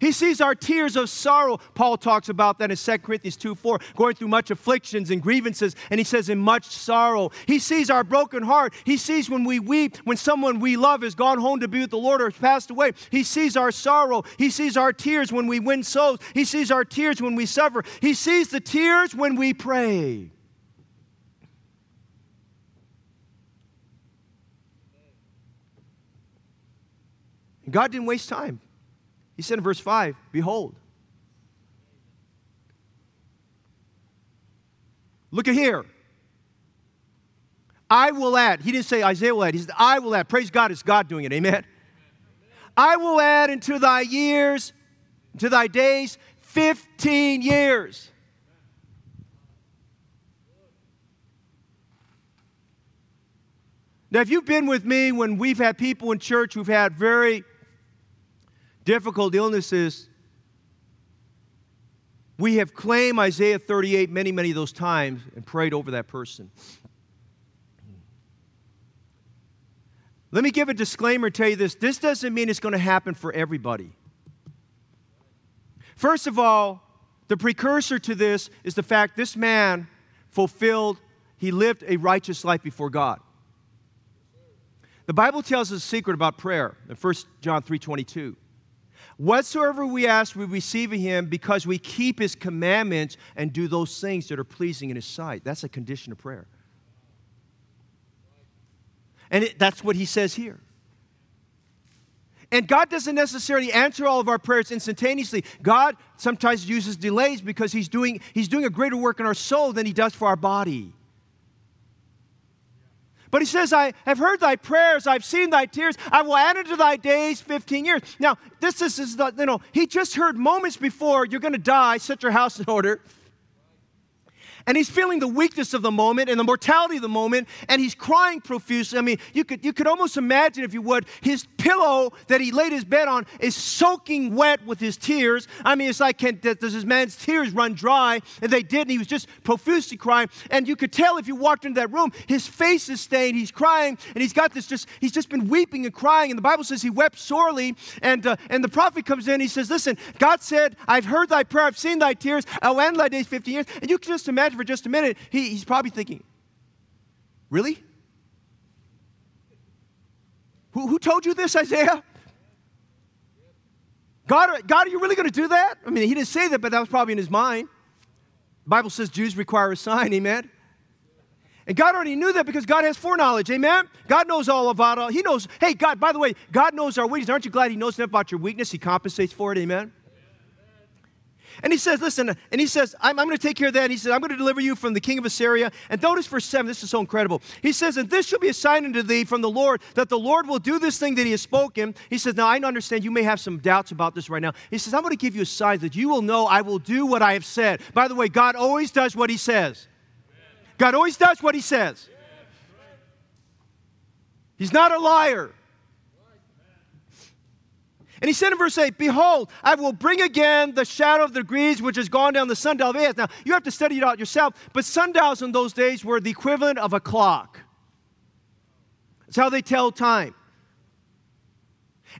He sees our tears of sorrow. Paul talks about that in 2 Corinthians 2 4, going through much afflictions and grievances, and he says, in much sorrow. He sees our broken heart. He sees when we weep, when someone we love has gone home to be with the Lord or has passed away. He sees our sorrow. He sees our tears when we win souls. He sees our tears when we suffer. He sees the tears when we pray. God didn't waste time. He said in verse 5 Behold, look at here. I will add. He didn't say Isaiah will add. He said, I will add. Praise God, it's God doing it. Amen. I will add into thy years, to thy days, 15 years. Now, if you've been with me when we've had people in church who've had very difficult illnesses, we have claimed Isaiah 38 many, many of those times and prayed over that person. Let me give a disclaimer and tell you this this doesn't mean it's going to happen for everybody. First of all, the precursor to this is the fact this man fulfilled, he lived a righteous life before God. The Bible tells us a secret about prayer in 1 John 3:22. Whatsoever we ask, we receive of him because we keep his commandments and do those things that are pleasing in his sight. That's a condition of prayer. And it, that's what he says here. And God doesn't necessarily answer all of our prayers instantaneously. God sometimes uses delays because he's doing, he's doing a greater work in our soul than he does for our body. But he says, I have heard thy prayers, I've seen thy tears, I will add unto thy days 15 years. Now, this is, is the, you know, he just heard moments before you're going to die, set your house in order and he's feeling the weakness of the moment and the mortality of the moment, and he's crying profusely. I mean, you could, you could almost imagine, if you would, his pillow that he laid his bed on is soaking wet with his tears. I mean, it's like, can, does this man's tears run dry? And they did, and he was just profusely crying. And you could tell if you walked into that room, his face is stained, he's crying, and he's got this just, he's just been weeping and crying. And the Bible says he wept sorely. And, uh, and the prophet comes in, he says, Listen, God said, I've heard thy prayer, I've seen thy tears, I'll end thy days 50 years. And you can just imagine for just a minute, he, he's probably thinking, Really? Who, who told you this, Isaiah? God, God, are you really going to do that? I mean, he didn't say that, but that was probably in his mind. The Bible says Jews require a sign, amen? And God already knew that because God has foreknowledge, amen? God knows all about it. He knows, hey, God, by the way, God knows our weakness. Aren't you glad He knows enough about your weakness? He compensates for it, amen? And he says, listen, and he says, I'm, I'm going to take care of that. And he says, I'm going to deliver you from the king of Assyria. And notice verse 7, this is so incredible. He says, and this shall be a sign unto thee from the Lord, that the Lord will do this thing that he has spoken. He says, now I understand you may have some doubts about this right now. He says, I'm going to give you a sign that you will know I will do what I have said. By the way, God always does what he says. God always does what he says. He's not a liar. And he said in verse 8, Behold, I will bring again the shadow of the degrees which has gone down the sundial of Ahaz. Now, you have to study it out yourself, but sundials in those days were the equivalent of a clock. It's how they tell time.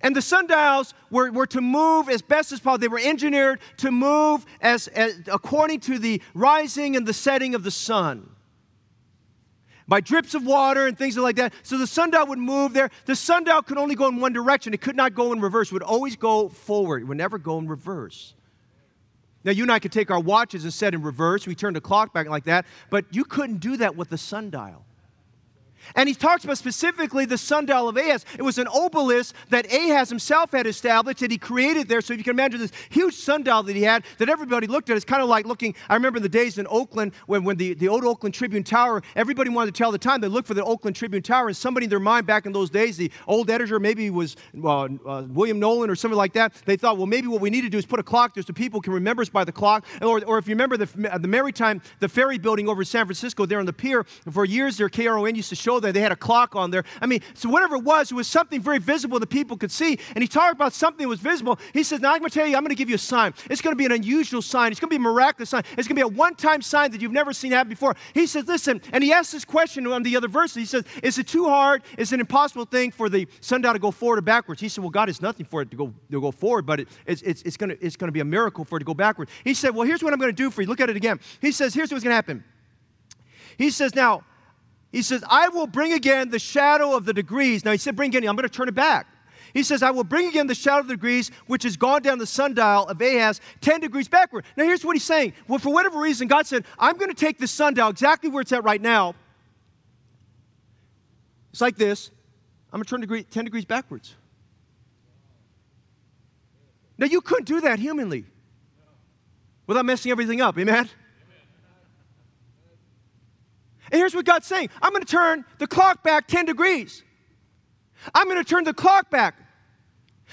And the sundials were, were to move as best as possible. They were engineered to move as, as according to the rising and the setting of the sun by drips of water and things like that. So the sundial would move there. The sundial could only go in one direction, it could not go in reverse, it would always go forward, it would never go in reverse. Now, you and I could take our watches and set in reverse. We turn the clock back like that, but you couldn't do that with the sundial. And he talks about specifically the sundial of Ahaz. It was an obelisk that Ahaz himself had established that he created there. So if you can imagine this huge sundial that he had that everybody looked at, it's kind of like looking. I remember the days in Oakland when, when the, the old Oakland Tribune Tower, everybody wanted to tell the time. They looked for the Oakland Tribune Tower, and somebody in their mind back in those days, the old editor, maybe was uh, uh, William Knowland or something like that, they thought, well, maybe what we need to do is put a clock there so people can remember us by the clock. Or, or if you remember the, the Maritime, the ferry building over in San Francisco there on the pier, for years there, KRON used to show there. They had a clock on there. I mean, so whatever it was, it was something very visible that people could see. And he talked about something that was visible. He says, Now I'm going to tell you, I'm going to give you a sign. It's going to be an unusual sign. It's going to be a miraculous sign. It's going to be a one time sign that you've never seen happen before. He says, Listen, and he asked this question on the other verse. He says, Is it too hard? Is it an impossible thing for the sundial to go forward or backwards? He said, Well, God has nothing for it to go, to go forward, but it, it's, it's, it's going to, it's going to be a miracle for it to go backward. He said, Well, here's what I'm going to do for you. Look at it again. He says, Here's what's going to happen. He says, Now, he says, I will bring again the shadow of the degrees. Now, he said, Bring again, I'm going to turn it back. He says, I will bring again the shadow of the degrees, which has gone down the sundial of Ahaz 10 degrees backward. Now, here's what he's saying. Well, for whatever reason, God said, I'm going to take the sundial exactly where it's at right now. It's like this. I'm going to turn degree, 10 degrees backwards. Now, you couldn't do that humanly without messing everything up. Amen? And here's what God's saying I'm going to turn the clock back 10 degrees. I'm going to turn the clock back.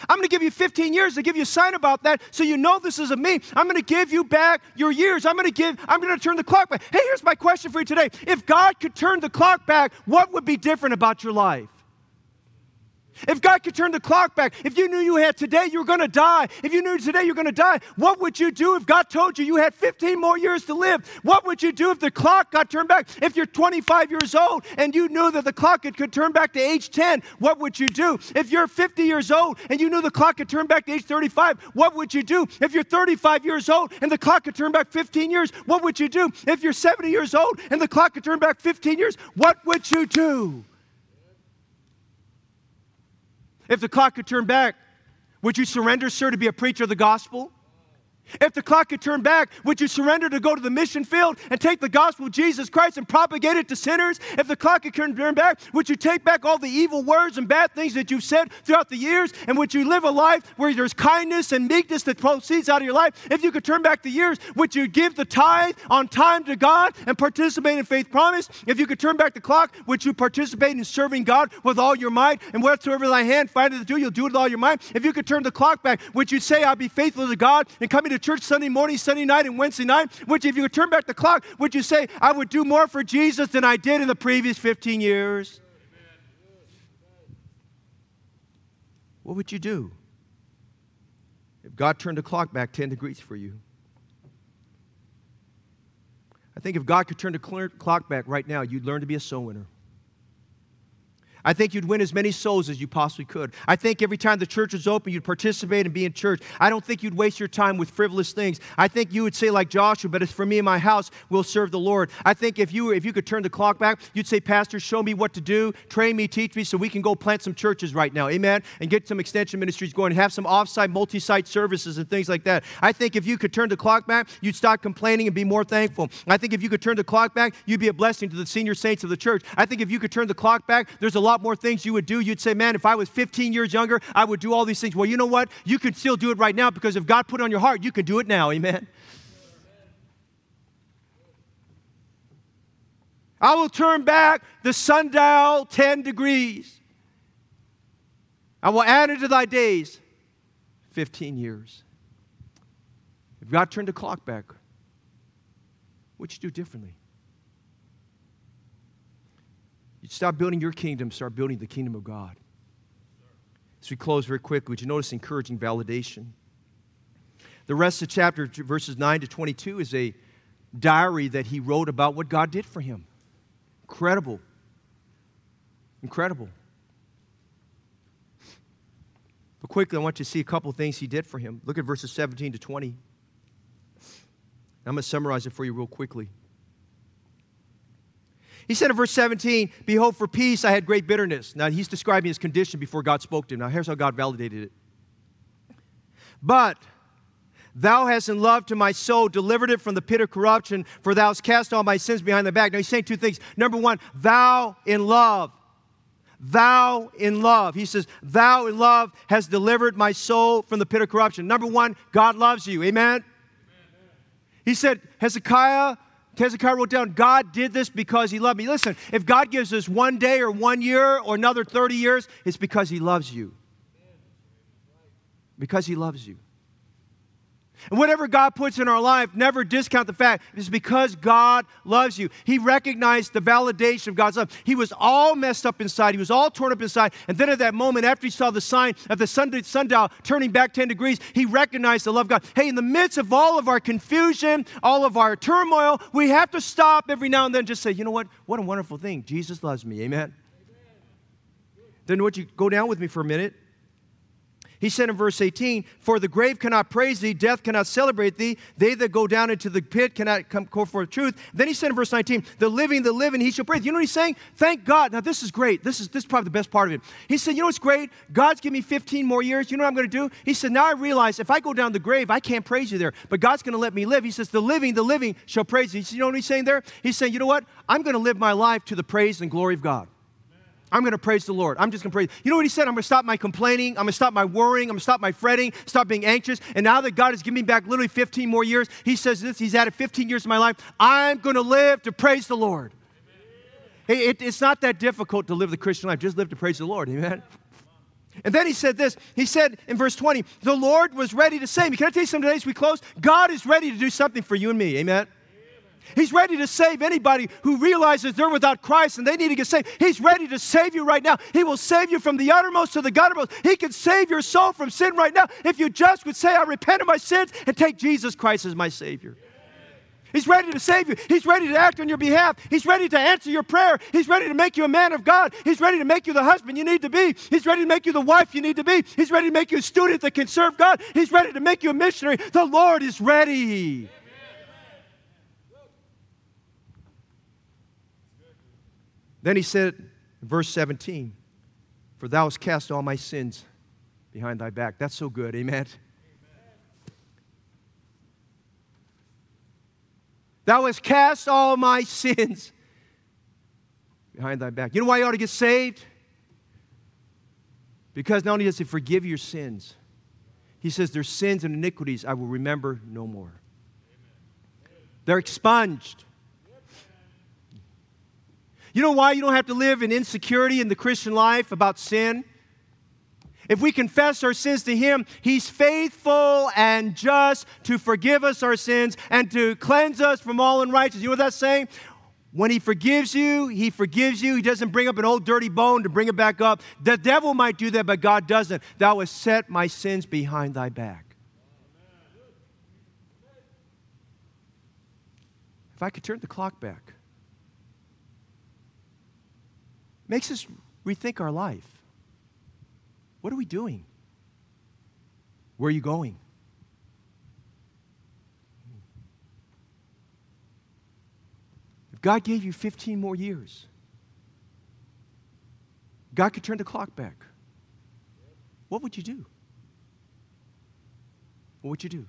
I'm going to give you 15 years to give you a sign about that so you know this is of me. I'm going to give you back your years. I'm going to give, I'm going to turn the clock back. Hey, here's my question for you today. If God could turn the clock back, what would be different about your life? If God could turn the clock back, if you knew you had today, you were going to die. If you knew today you're going to die, what would you do if God told you you had 15 more years to live? What would you do if the clock got turned back? If you're 25 years old and you knew that the clock could turn back to age 10, what would you do? If you're 50 years old and you knew the clock could turn back to age 35, what would you do? If you're 35 years old and the clock could turn back 15 years, what would you do? If you're 70 years old and the clock could turn back 15 years, what would you do? If the clock could turn back, would you surrender, sir, to be a preacher of the gospel? If the clock could turn back, would you surrender to go to the mission field and take the gospel of Jesus Christ and propagate it to sinners? If the clock could turn back, would you take back all the evil words and bad things that you've said throughout the years? And would you live a life where there's kindness and meekness that proceeds out of your life? If you could turn back the years, would you give the tithe on time to God and participate in faith promise? If you could turn back the clock, would you participate in serving God with all your might? And whatsoever thy hand findeth to do, you'll do it with all your might. If you could turn the clock back, would you say, I'll be faithful to God and coming to church Sunday morning, Sunday night, and Wednesday night? Which, if you could turn back the clock, would you say, I would do more for Jesus than I did in the previous 15 years? What would you do if God turned the clock back 10 degrees for you? I think if God could turn the clock back right now, you'd learn to be a soul winner. I think you'd win as many souls as you possibly could. I think every time the church is open, you'd participate and be in church. I don't think you'd waste your time with frivolous things. I think you would say, like Joshua, but it's for me and my house, we'll serve the Lord. I think if you, if you could turn the clock back, you'd say, Pastor, show me what to do, train me, teach me, so we can go plant some churches right now. Amen? And get some extension ministries going, have some off-site, multi-site services and things like that. I think if you could turn the clock back, you'd stop complaining and be more thankful. I think if you could turn the clock back, you'd be a blessing to the senior saints of the church. I think if you could turn the clock back, there's a lot lot more things you would do. You'd say, man, if I was 15 years younger, I would do all these things. Well, you know what? You can still do it right now because if God put it on your heart, you can do it now. Amen. I will turn back the sundial 10 degrees. I will add into thy days 15 years. If God turned the clock back, what'd you do differently? You stop building your kingdom, start building the kingdom of God. As we close very quickly, would you notice encouraging validation? The rest of chapter, verses 9 to 22, is a diary that he wrote about what God did for him. Incredible. Incredible. But quickly, I want you to see a couple things he did for him. Look at verses 17 to 20. I'm going to summarize it for you real quickly. He said in verse 17, Behold, for peace I had great bitterness. Now he's describing his condition before God spoke to him. Now here's how God validated it. But thou hast in love to my soul delivered it from the pit of corruption, for thou hast cast all my sins behind thy back. Now he's saying two things. Number one, thou in love. Thou in love. He says, Thou in love has delivered my soul from the pit of corruption. Number one, God loves you. Amen? Amen. He said, Hezekiah, Hezekiah wrote down, God did this because he loved me. Listen, if God gives us one day or one year or another 30 years, it's because he loves you. Because he loves you. And whatever God puts in our life, never discount the fact it's because God loves you. He recognized the validation of God's love. He was all messed up inside. He was all torn up inside. And then at that moment, after he saw the sign of the sundial turning back 10 degrees, he recognized the love of God. Hey, in the midst of all of our confusion, all of our turmoil, we have to stop every now and then and just say, you know what? What a wonderful thing. Jesus loves me. Amen. Amen. Then would you go down with me for a minute? He said in verse 18, For the grave cannot praise thee, death cannot celebrate thee, they that go down into the pit cannot come forth truth. Then he said in verse 19, The living, the living, he shall praise. You know what he's saying? Thank God. Now, this is great. This is, this is probably the best part of it. He said, You know what's great? God's given me 15 more years. You know what I'm going to do? He said, Now I realize if I go down the grave, I can't praise you there, but God's going to let me live. He says, The living, the living shall praise you. You know what he's saying there? He's saying, You know what? I'm going to live my life to the praise and glory of God. I'm going to praise the Lord. I'm just going to praise. You know what he said? I'm going to stop my complaining. I'm going to stop my worrying. I'm going to stop my fretting, stop being anxious. And now that God has given me back literally 15 more years, he says this. He's added 15 years to my life. I'm going to live to praise the Lord. Hey, it, it's not that difficult to live the Christian life. Just live to praise the Lord. Amen. And then he said this. He said in verse 20, the Lord was ready to save me. Can I tell you something today as we close? God is ready to do something for you and me. Amen. He's ready to save anybody who realizes they're without Christ and they need to get saved. He's ready to save you right now. He will save you from the uttermost to the guttermost. He can save your soul from sin right now if you just would say, I repent of my sins and take Jesus Christ as my Savior. He's ready to save you. He's ready to act on your behalf. He's ready to answer your prayer. He's ready to make you a man of God. He's ready to make you the husband you need to be. He's ready to make you the wife you need to be. He's ready to make you a student that can serve God. He's ready to make you a missionary. The Lord is ready. Then he said, verse 17, For thou hast cast all my sins behind thy back. That's so good. Amen. Thou hast cast all my sins behind thy back. You know why you ought to get saved? Because not only does he forgive your sins, he says, Their sins and iniquities I will remember no more. They're expunged. You know why you don't have to live in insecurity in the Christian life about sin? If we confess our sins to Him, He's faithful and just to forgive us our sins and to cleanse us from all unrighteousness. You know what that's saying? When He forgives you, He forgives you. He doesn't bring up an old dirty bone to bring it back up. The devil might do that, but God doesn't. Thou hast set my sins behind thy back. If I could turn the clock back, makes us rethink our life. What are we doing? Where are you going? If God gave you 15 more years, God could turn the clock back. What would you do? What would you do?